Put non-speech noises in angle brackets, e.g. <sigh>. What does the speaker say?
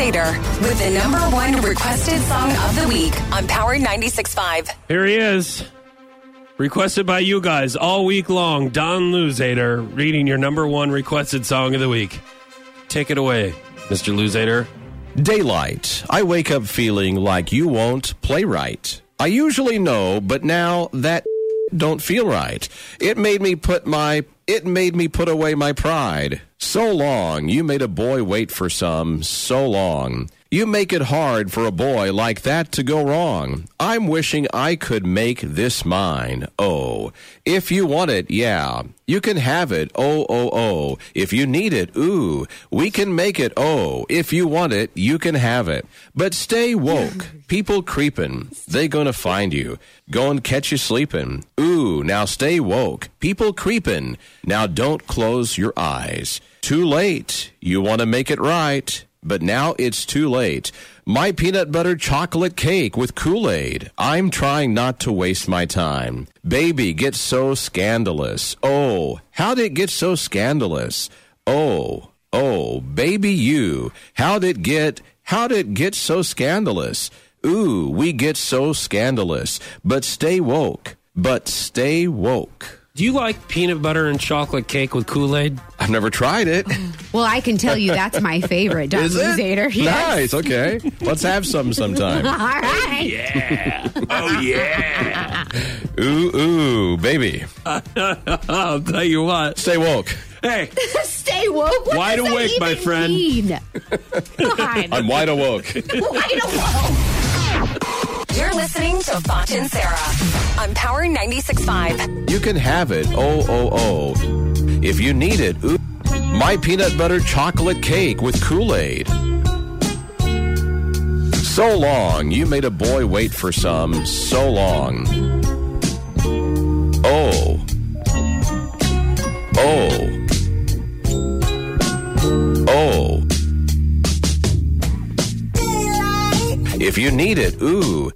Luzader with the number one requested song of the week on Power 96.5. Here he is. Requested by you guys all week long. Don Luzader reading your number one requested song of the week. Take it away, Mr. Luzader. Daylight. I wake up feeling like you won't play right. I usually know, but now that don't feel right. It made me put my it made me put away my pride. So long, you made a boy wait for some so long. You make it hard for a boy like that to go wrong. I'm wishing I could make this mine. Oh, if you want it, yeah. You can have it. Oh, oh, oh. If you need it, ooh. We can make it. Oh, if you want it, you can have it. But stay woke. <laughs> People creepin'. They gonna find you. Go and catch you sleepin'. Ooh, now stay woke. People creepin'. Now don't close your eyes. Too late. You want to make it right but now it's too late. My peanut butter chocolate cake with Kool Aid. I'm trying not to waste my time. Baby gets so scandalous. Oh, how'd it get so scandalous? Oh, oh, baby you. How'd it get, how'd it get so scandalous? Ooh, we get so scandalous. But stay woke. But stay woke. Do you like peanut butter and chocolate cake with Kool Aid? I've never tried it. Well, I can tell you that's my favorite, Don <laughs> Is it? Luzader. Yes. Nice. Okay. Let's have some sometime. <laughs> All right. Yeah. oh, yeah. Ooh, ooh, baby. <laughs> I'll tell you what. Stay woke. Hey, Stay woke. What Wide does that awake, my even friend. Mean? God. I'm wide awoke. Wide awoke. You're listening to Foch and Sarah on Power 96.5. You can have it. Oh, oh, oh. If you need it, ooh. My peanut butter chocolate cake with Kool Aid. So long, you made a boy wait for some. So long. Oh. Oh. Oh. If you need it, ooh.